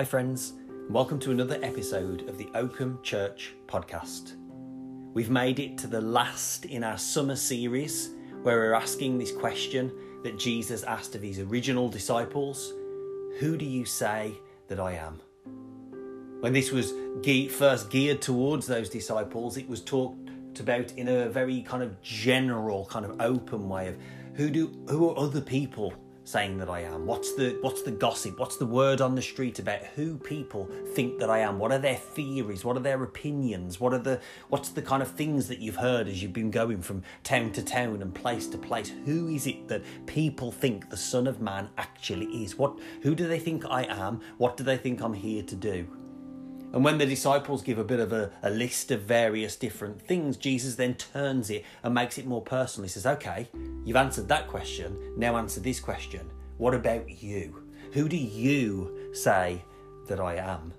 Hi, friends, welcome to another episode of the Oakham Church podcast. We've made it to the last in our summer series where we're asking this question that Jesus asked of his original disciples Who do you say that I am? When this was first geared towards those disciples, it was talked about in a very kind of general, kind of open way of who do who are other people saying that I am? What's the what's the gossip? What's the word on the street about who people think that I am? What are their theories? What are their opinions? What are the what's the kind of things that you've heard as you've been going from town to town and place to place? Who is it that people think the Son of Man actually is? What who do they think I am? What do they think I'm here to do? And when the disciples give a bit of a, a, list of various different things, Jesus then turns it and makes it more personal. He says, Okay, you've answered that question, now answer this question. What about you? Who do you say that I am?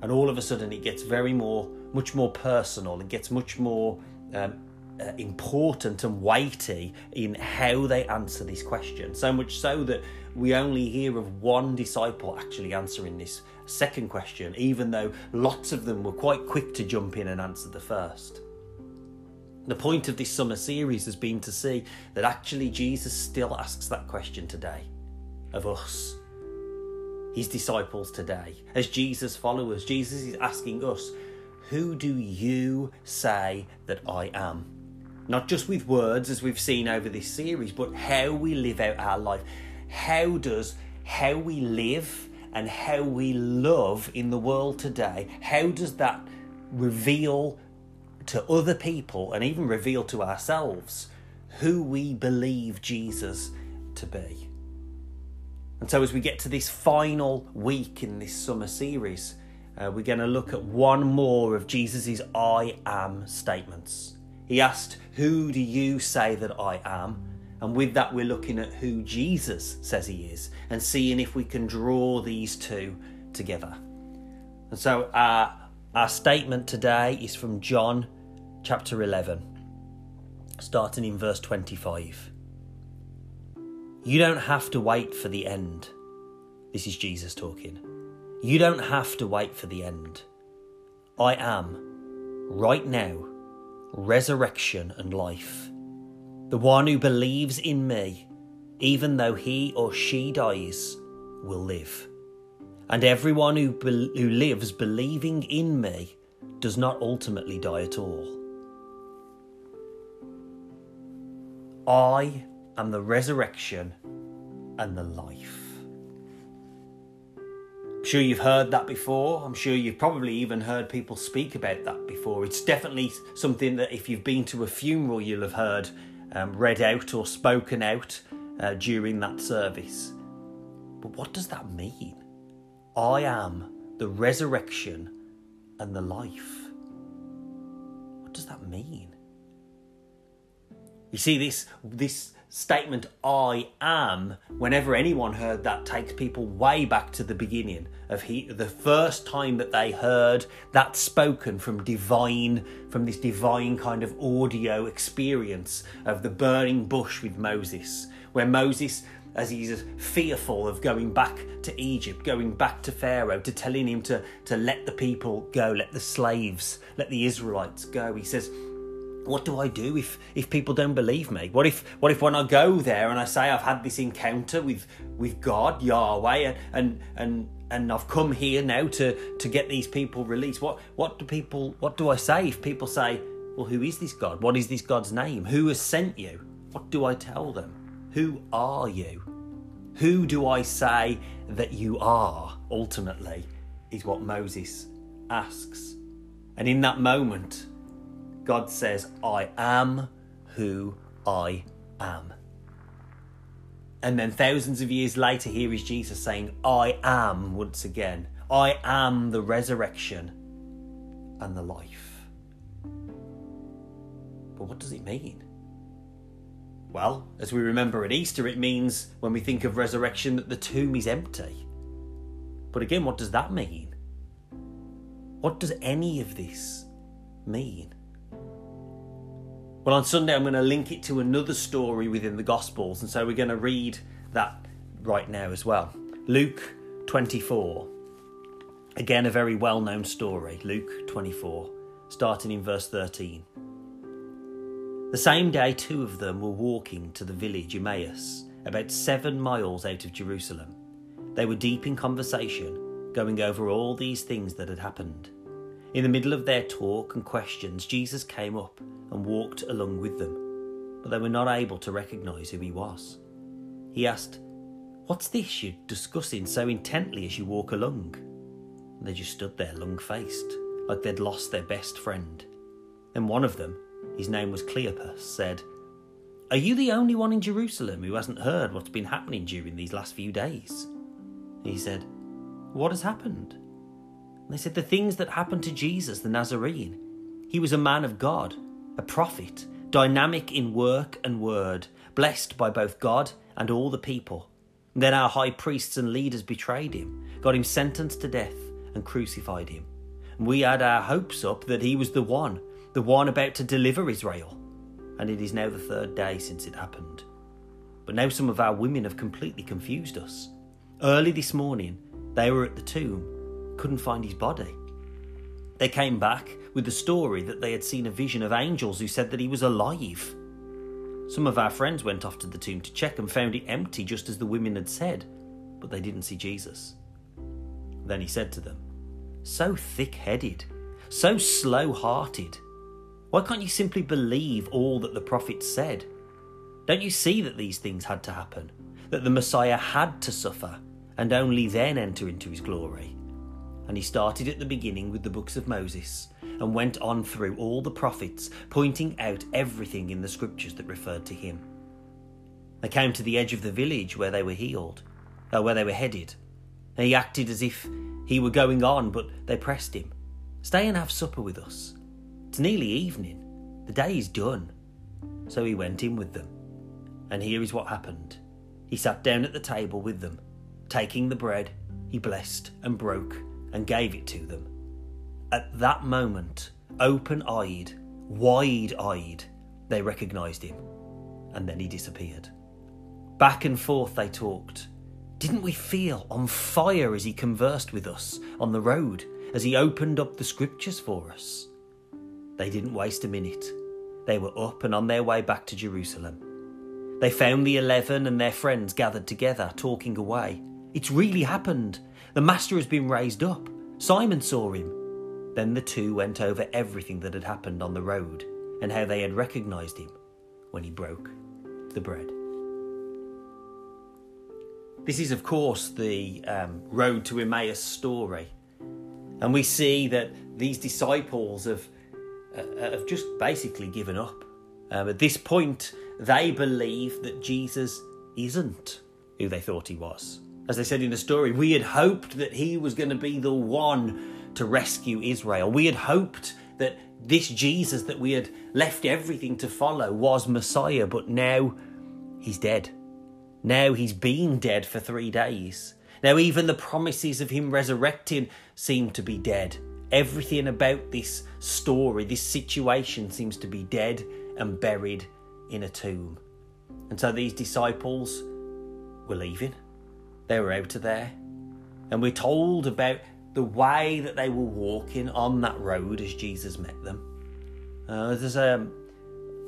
And all of a sudden, it gets very more, much more personal. It gets much more um, uh, important and weighty in how they answer this question. So much so that we only hear of one disciple actually answering this second question, even though lots of them were quite quick to jump in and answer the first. The point of this summer series has been to see that actually Jesus still asks that question today of us, his disciples today. As Jesus followers, Jesus is asking us, Who do you say that I am? Not just with words, as we've seen over this series, but how we live out our life. How does how we live and how we love in the world today, how does that reveal to other people and even reveal to ourselves who we believe Jesus to be? And so, as we get to this final week in this summer series, uh, we're going to look at one more of Jesus' I am statements. He asked, Who do you say that I am? And with that, we're looking at who Jesus says he is and seeing if we can draw these two together. And so, our, our statement today is from John chapter 11, starting in verse 25. You don't have to wait for the end. This is Jesus talking. You don't have to wait for the end. I am, right now, resurrection and life. The one who believes in me, even though he or she dies, will live. And everyone who, be- who lives believing in me does not ultimately die at all. I am the resurrection and the life. Sure you've heard that before. I'm sure you've probably even heard people speak about that before. It's definitely something that if you've been to a funeral, you'll have heard um, read out or spoken out uh, during that service. But what does that mean? I am the resurrection and the life. What does that mean? You see, this this statement "I am," whenever anyone heard that, takes people way back to the beginning of he, the first time that they heard that spoken from divine, from this divine kind of audio experience of the burning bush with Moses, where Moses as he's fearful of going back to Egypt, going back to Pharaoh, to telling him to, to let the people go, let the slaves, let the Israelites go. He says, what do I do if if people don't believe me? What if what if when I go there and I say I've had this encounter with with God Yahweh and and and, and I've come here now to to get these people released? What what do people what do I say if people say, well, who is this God? What is this God's name? Who has sent you? What do I tell them? Who are you? Who do I say that you are? Ultimately, is what Moses asks. And in that moment, God says, I am who I am. And then thousands of years later, here is Jesus saying, I am once again. I am the resurrection and the life. But what does it mean? Well, as we remember at Easter, it means when we think of resurrection that the tomb is empty. But again, what does that mean? What does any of this mean? Well, on Sunday, I'm going to link it to another story within the Gospels, and so we're going to read that right now as well. Luke 24. Again, a very well known story, Luke 24, starting in verse 13. The same day, two of them were walking to the village Emmaus, about seven miles out of Jerusalem. They were deep in conversation, going over all these things that had happened. In the middle of their talk and questions, Jesus came up and walked along with them, but they were not able to recognize who he was. He asked, What's this you're discussing so intently as you walk along? They just stood there, long faced, like they'd lost their best friend. Then one of them, his name was Cleopas, said, Are you the only one in Jerusalem who hasn't heard what's been happening during these last few days? He said, What has happened? They said, The things that happened to Jesus the Nazarene. He was a man of God, a prophet, dynamic in work and word, blessed by both God and all the people. Then our high priests and leaders betrayed him, got him sentenced to death and crucified him. And we had our hopes up that he was the one, the one about to deliver Israel. And it is now the third day since it happened. But now some of our women have completely confused us. Early this morning, they were at the tomb, couldn't find his body. They came back with the story that they had seen a vision of angels who said that he was alive. Some of our friends went off to the tomb to check and found it empty just as the women had said, but they didn't see Jesus. Then he said to them, So thick headed, so slow hearted. Why can't you simply believe all that the prophets said? Don't you see that these things had to happen? That the Messiah had to suffer and only then enter into his glory? And he started at the beginning with the books of Moses and went on through all the prophets, pointing out everything in the scriptures that referred to him. They came to the edge of the village where they were healed, uh, where they were headed. He acted as if he were going on, but they pressed him. Stay and have supper with us. It's nearly evening. The day is done. So he went in with them. And here is what happened. He sat down at the table with them. Taking the bread, he blessed and broke and gave it to them. At that moment, open eyed, wide eyed, they recognised him. And then he disappeared. Back and forth they talked didn't we feel on fire as he conversed with us on the road, as he opened up the scriptures for us? They didn't waste a minute. They were up and on their way back to Jerusalem. They found the eleven and their friends gathered together, talking away. It's really happened. The Master has been raised up. Simon saw him. Then the two went over everything that had happened on the road and how they had recognised him when he broke the bread. This is, of course, the um, road to Emmaus story. And we see that these disciples have, uh, have just basically given up. Um, at this point, they believe that Jesus isn't who they thought he was. As they said in the story, we had hoped that he was going to be the one to rescue Israel. We had hoped that this Jesus that we had left everything to follow was Messiah, but now he's dead. Now he's been dead for three days. Now, even the promises of him resurrecting seem to be dead. Everything about this story, this situation, seems to be dead and buried in a tomb. And so these disciples were leaving. They were out of there. And we're told about the way that they were walking on that road as Jesus met them. Uh, there's a,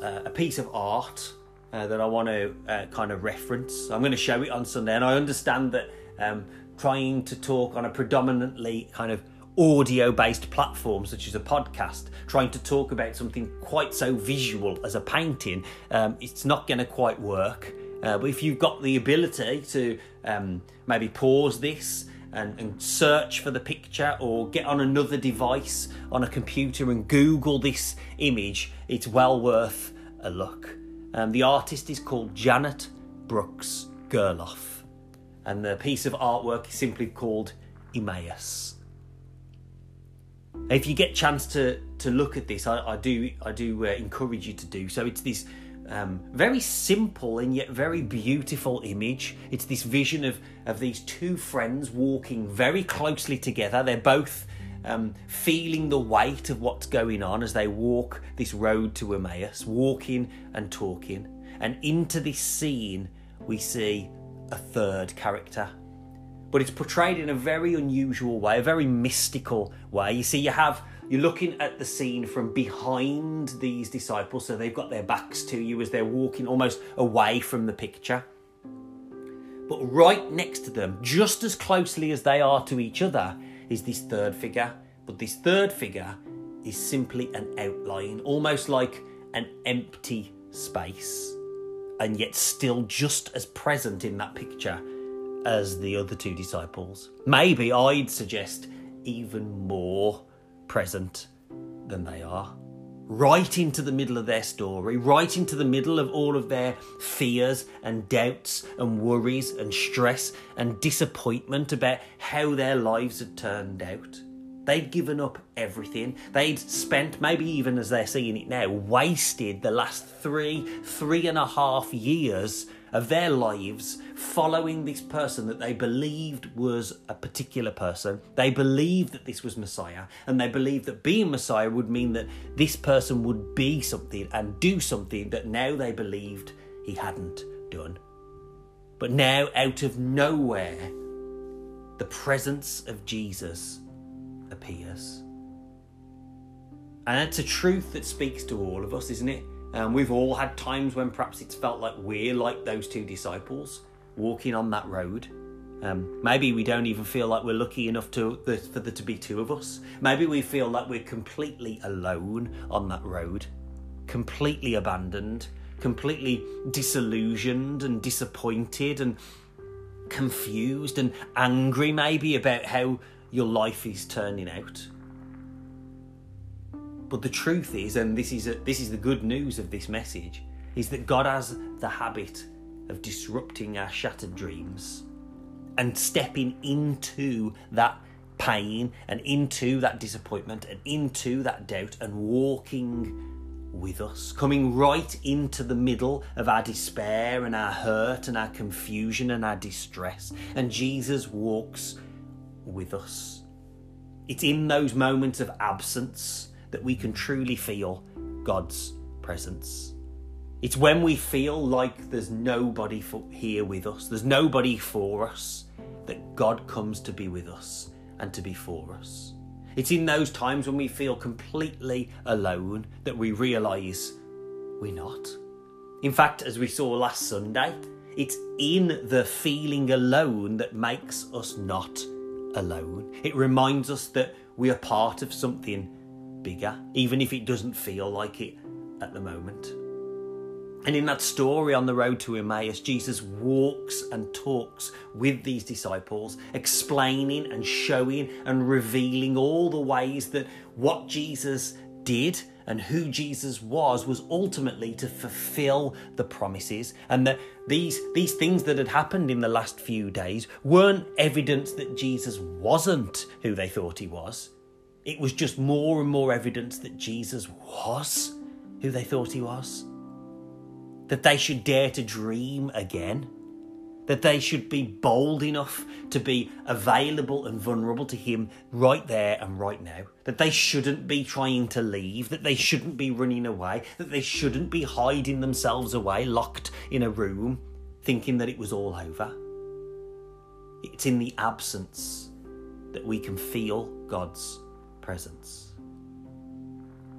a piece of art uh, that I want to uh, kind of reference. I'm going to show it on Sunday, and I understand that um, trying to talk on a predominantly kind of audio based platform such as a podcast, trying to talk about something quite so visual as a painting, um, it's not going to quite work. Uh, but if you've got the ability to um, maybe pause this and, and, search for the picture or get on another device on a computer and Google this image, it's well worth a look. Um, the artist is called Janet Brooks Gerloff, and the piece of artwork is simply called Emmaus. If you get chance to, to look at this, I, I do I do uh, encourage you to do so. It's this um, very simple and yet very beautiful image. It's this vision of, of these two friends walking very closely together. They're both um, feeling the weight of what's going on as they walk this road to Emmaus, walking and talking. And into this scene, we see a third character. but it's portrayed in a very unusual way, a very mystical way. You see, you have you're looking at the scene from behind these disciples, so they've got their backs to you as they're walking almost away from the picture. But right next to them, just as closely as they are to each other, is this third figure. But this third figure is simply an outline, almost like an empty space, and yet still just as present in that picture as the other two disciples. Maybe I'd suggest even more present than they are. Right into the middle of their story, right into the middle of all of their fears and doubts and worries and stress and disappointment about how their lives had turned out. They'd given up everything. They'd spent, maybe even as they're seeing it now, wasted the last three, three and a half years of their lives following this person that they believed was a particular person. They believed that this was Messiah, and they believed that being Messiah would mean that this person would be something and do something that now they believed he hadn't done. But now, out of nowhere, the presence of Jesus appears. And it's a truth that speaks to all of us, isn't it? Um, we've all had times when perhaps it's felt like we're like those two disciples walking on that road. Um, maybe we don't even feel like we're lucky enough to for there to be two of us. Maybe we feel like we're completely alone on that road, completely abandoned, completely disillusioned and disappointed and confused and angry, maybe about how your life is turning out. But the truth is, and this is a, this is the good news of this message, is that God has the habit of disrupting our shattered dreams and stepping into that pain and into that disappointment and into that doubt and walking with us, coming right into the middle of our despair and our hurt and our confusion and our distress. And Jesus walks with us. It's in those moments of absence that we can truly feel God's presence. It's when we feel like there's nobody for, here with us, there's nobody for us, that God comes to be with us and to be for us. It's in those times when we feel completely alone that we realise we're not. In fact, as we saw last Sunday, it's in the feeling alone that makes us not alone. It reminds us that we are part of something bigger, even if it doesn't feel like it at the moment. And in that story on the road to Emmaus, Jesus walks and talks with these disciples, explaining and showing and revealing all the ways that what Jesus did and who Jesus was was ultimately to fulfill the promises and that these these things that had happened in the last few days weren't evidence that Jesus wasn't who they thought he was it was just more and more evidence that Jesus was who they thought he was. That they should dare to dream again. That they should be bold enough to be available and vulnerable to him right there and right now. That they shouldn't be trying to leave. That they shouldn't be running away. That they shouldn't be hiding themselves away, locked in a room, thinking that it was all over. It's in the absence that we can feel God's presence.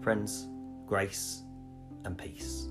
Friends, grace and peace.